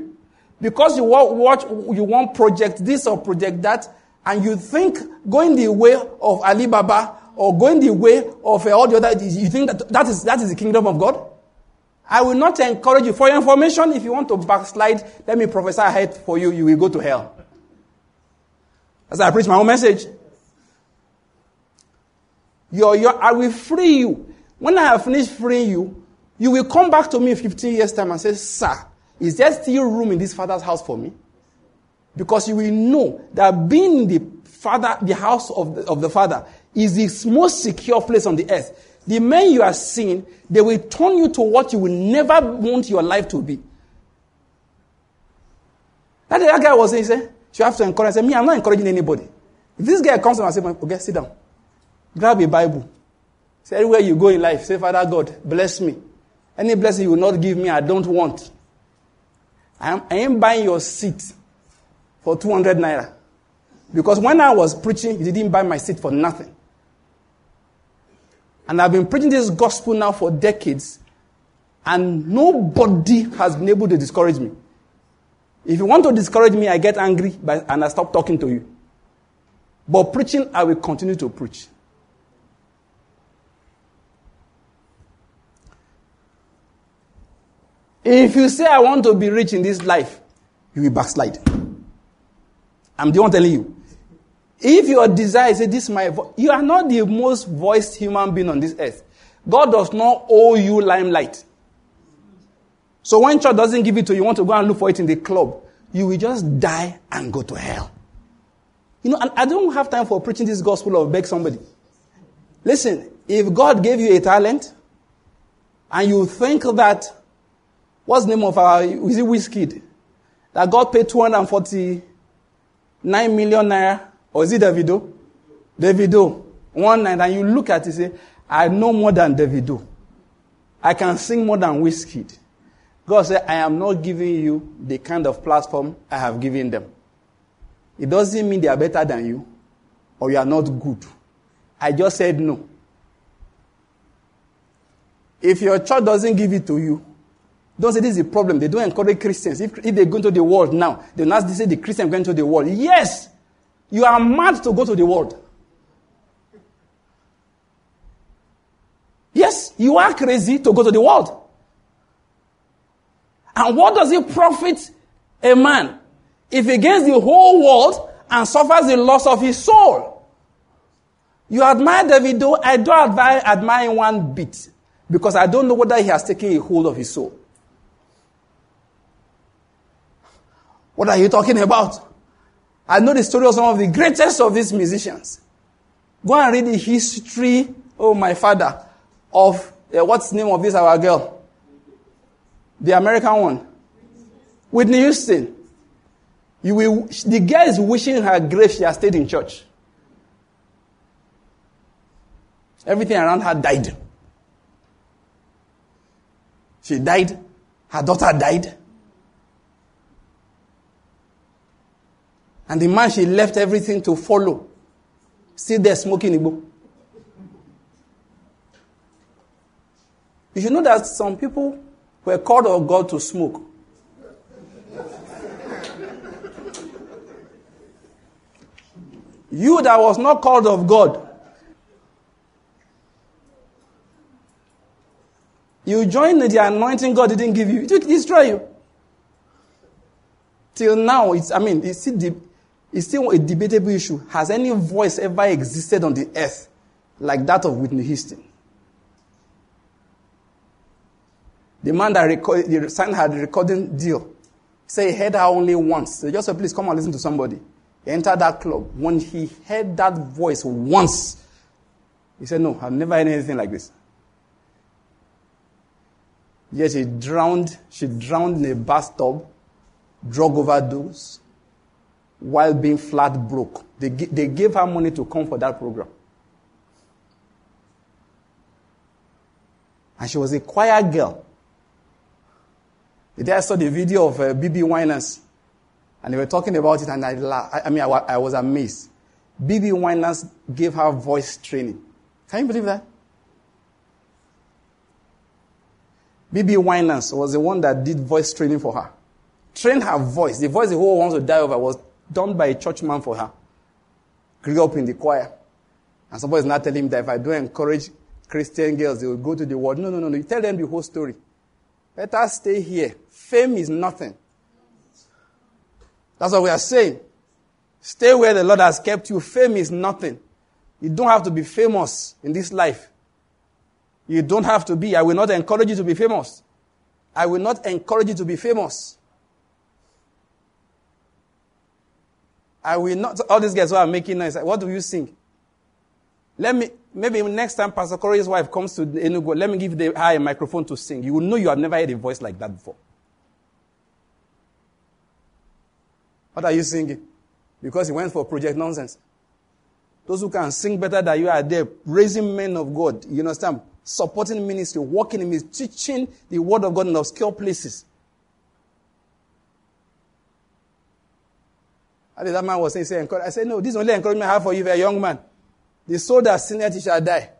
Because you watch, you want project this or project that, and you think going the way of Alibaba or going the way of all the other, you think that that is, that is the kingdom of God? I will not encourage you. For your information, if you want to backslide, let me prophesy ahead for you, you will go to hell. As I preach my own message. I will free you. When I have finished freeing you, you will come back to me in 15 years' time and say, Sir, is there still room in this father's house for me? Because you will know that being in the father, the house of the, of the father, is the most secure place on the earth the men you are seeing, they will turn you to what you will never want your life to be. That, that guy was saying, said, you have to encourage. I said, me, I'm not encouraging anybody. If this guy comes and says, okay, sit down. Grab a Bible. Say, everywhere you go in life, say, Father God, bless me. Any blessing you will not give me, I don't want. I, am, I ain't buying your seat for 200 naira. Because when I was preaching, you didn't buy my seat for nothing. And I've been preaching this gospel now for decades, and nobody has been able to discourage me. If you want to discourage me, I get angry and I stop talking to you. But preaching, I will continue to preach. If you say I want to be rich in this life, you will backslide. I'm the one telling you. If your desire is, this my voice, you are not the most voiced human being on this earth. God does not owe you limelight. So when church doesn't give it to you, you want to go and look for it in the club, you will just die and go to hell. You know, and I don't have time for preaching this gospel or beg somebody. Listen, if God gave you a talent, and you think that, what's the name of our, is it Wizkid? That God paid 249 million naira or is it Davido? Davido. One night, and you look at it and say, I know more than Davido. I can sing more than Wizkid. God said, I am not giving you the kind of platform I have given them. It doesn't mean they are better than you or you are not good. I just said no. If your church doesn't give it to you, don't say this is a problem. They don't encourage Christians. If, if they go into the world now, they not say the Christian going to the world. Yes, you are mad to go to the world. Yes, you are crazy to go to the world. And what does it profit a man if he gains the whole world and suffers the loss of his soul? You admire Davido, I don't admire, admire one bit because I don't know whether he has taken a hold of his soul. What are you talking about? I know the story of some of the greatest of these musicians. Go and read the history, oh my father, of uh, what's the name of this our girl? The American one. Whitney Houston. You will, the girl is wishing her grave she has stayed in church. Everything around her died. She died. Her daughter died. And the man she left everything to follow, still there smoking Igbo. You should know that some people were called of God to smoke. you that was not called of God, you joined the anointing God didn't give you, it will destroy you. Till now, it's, I mean, it's still, it's still a debatable issue. Has any voice ever existed on the earth like that of Whitney Houston? The man that record, signed her recording deal say he heard her only once. So just say, please come and listen to somebody. He entered that club. When he heard that voice once, he said, No, I've never heard anything like this. Yet she drowned, she drowned in a bathtub, drug overdose, while being flat broke. They, they gave her money to come for that program. And she was a quiet girl. The day I saw the video of uh, BeBe Winans, and they were talking about it, and I laughed. I, I mean, I, I was amazed. BeBe Winans gave her voice training. Can you believe that? BeBe Winans was the one that did voice training for her. Trained her voice. The voice the whole wants to die over was done by a churchman for her. Grew up in the choir. And somebody's not telling him that if I don't encourage Christian girls, they will go to the world. No, no, no, no. You tell them the whole story. Better stay here. Fame is nothing. That's what we are saying. Stay where the Lord has kept you. Fame is nothing. You don't have to be famous in this life. You don't have to be. I will not encourage you to be famous. I will not encourage you to be famous. I will not. All these guys who are making noise, what do you sing? Let me, maybe next time Pastor Corey's wife comes to Enugu, let me give the, her a microphone to sing. You will know you have never heard a voice like that before. What are you singing? Because he went for project nonsense. Those who can sing better than you are there, raising men of God. You understand? Supporting ministry, working in ministry, teaching the word of God in obscure places. That man was saying, say, I said, no, this is only encouragement I have for you, a young man. The soul that sinneth shall die.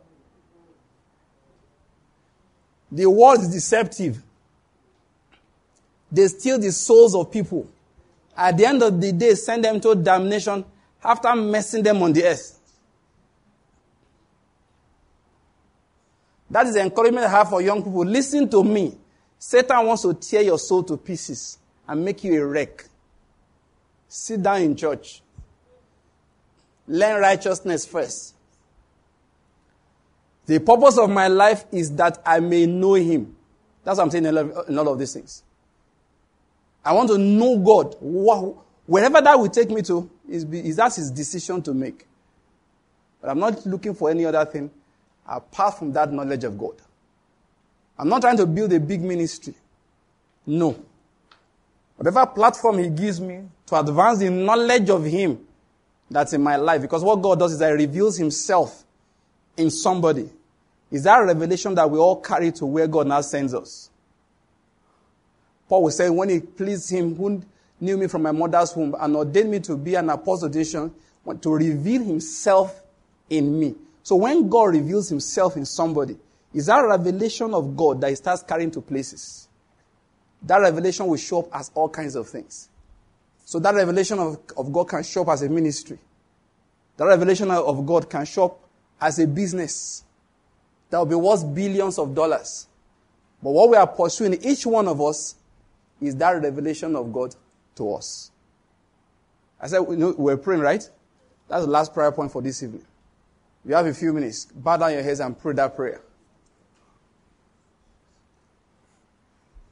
The world is deceptive. They steal the souls of people. At the end of the day, send them to damnation after messing them on the earth. That is the encouragement I have for young people. Listen to me. Satan wants to tear your soul to pieces and make you a wreck. Sit down in church. Learn righteousness first. The purpose of my life is that I may know Him. That's what I'm saying in all of these things. I want to know God. Wherever that will take me to, is, is that His decision to make. But I'm not looking for any other thing apart from that knowledge of God. I'm not trying to build a big ministry. No. Whatever platform He gives me to advance the knowledge of Him that's in my life. Because what God does is He reveals Himself in somebody. Is that revelation that we all carry to where God now sends us? Paul was saying, when it pleased him who knew me from my mother's womb and ordained me to be an apostle to reveal himself in me. So when God reveals himself in somebody, is that revelation of God that he starts carrying to places. That revelation will show up as all kinds of things. So that revelation of, of God can show up as a ministry. That revelation of God can show up as a business that will be worth billions of dollars. But what we are pursuing, each one of us, is that revelation of God to us. I said, we we're praying, right? That's the last prayer point for this evening. You have a few minutes. Bow down your heads and pray that prayer.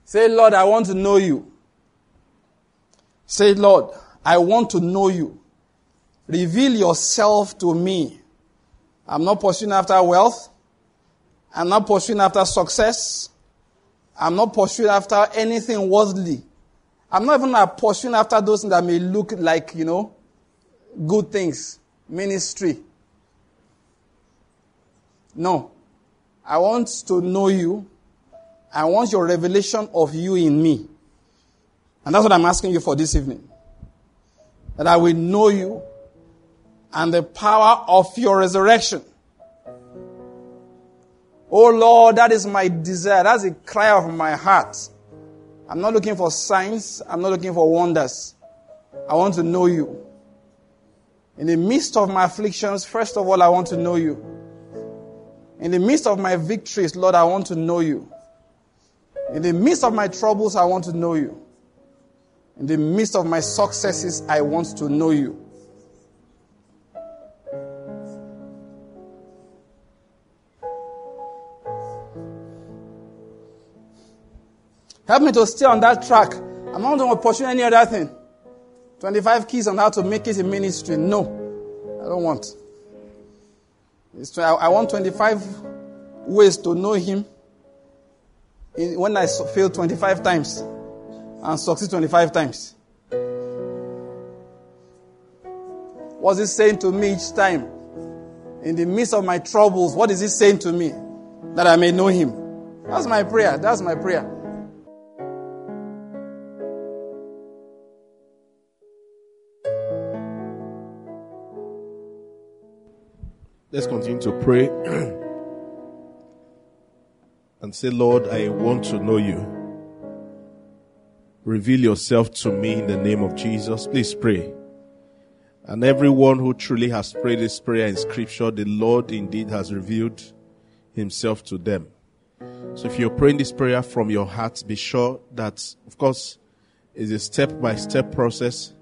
Say, Lord, I want to know you. Say, Lord, I want to know you. Reveal yourself to me. I'm not pursuing after wealth. I'm not pursuing after success. I'm not pursuing after anything worldly. I'm not even pursuing after those that may look like, you know, good things, ministry. No. I want to know you. I want your revelation of you in me. And that's what I'm asking you for this evening. That I will know you and the power of your resurrection. Oh Lord, that is my desire. That's a cry of my heart. I'm not looking for signs. I'm not looking for wonders. I want to know you. In the midst of my afflictions, first of all, I want to know you. In the midst of my victories, Lord, I want to know you. In the midst of my troubles, I want to know you. In the midst of my successes, I want to know you. Help me to stay on that track. I'm not going to pursue any other thing. 25 keys on how to make it in ministry. No, I don't want. I want 25 ways to know Him when I fail 25 times and succeed 25 times. What's He saying to me each time? In the midst of my troubles, what is He saying to me? That I may know Him. That's my prayer. That's my prayer. Let's continue to pray *clears throat* and say, Lord, I want to know you. Reveal yourself to me in the name of Jesus. Please pray. And everyone who truly has prayed this prayer in scripture, the Lord indeed has revealed himself to them. So if you're praying this prayer from your heart, be sure that, of course, it's a step by step process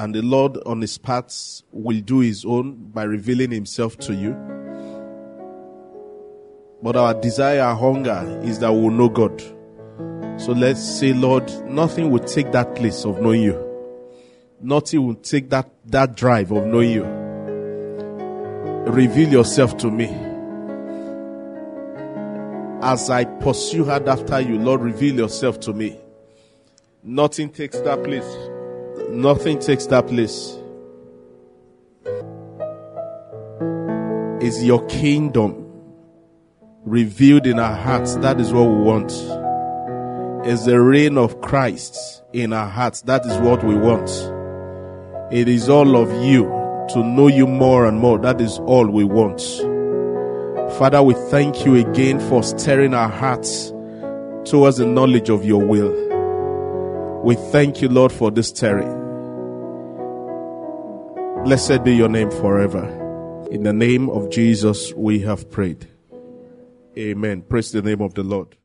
and the Lord on his paths will do his own by revealing himself to you. But our desire, our hunger is that we will know God. So let's say, Lord, nothing will take that place of knowing you. Nothing will take that, that drive of knowing you. Reveal yourself to me. As I pursue hard after you, Lord, reveal yourself to me. Nothing takes that place. Nothing takes that place. Is your kingdom revealed in our hearts? That is what we want. Is the reign of Christ in our hearts? That is what we want. It is all of you to know you more and more. That is all we want. Father, we thank you again for stirring our hearts towards the knowledge of your will. We thank you, Lord, for this stirring. Blessed be your name forever. In the name of Jesus, we have prayed. Amen. Praise the name of the Lord.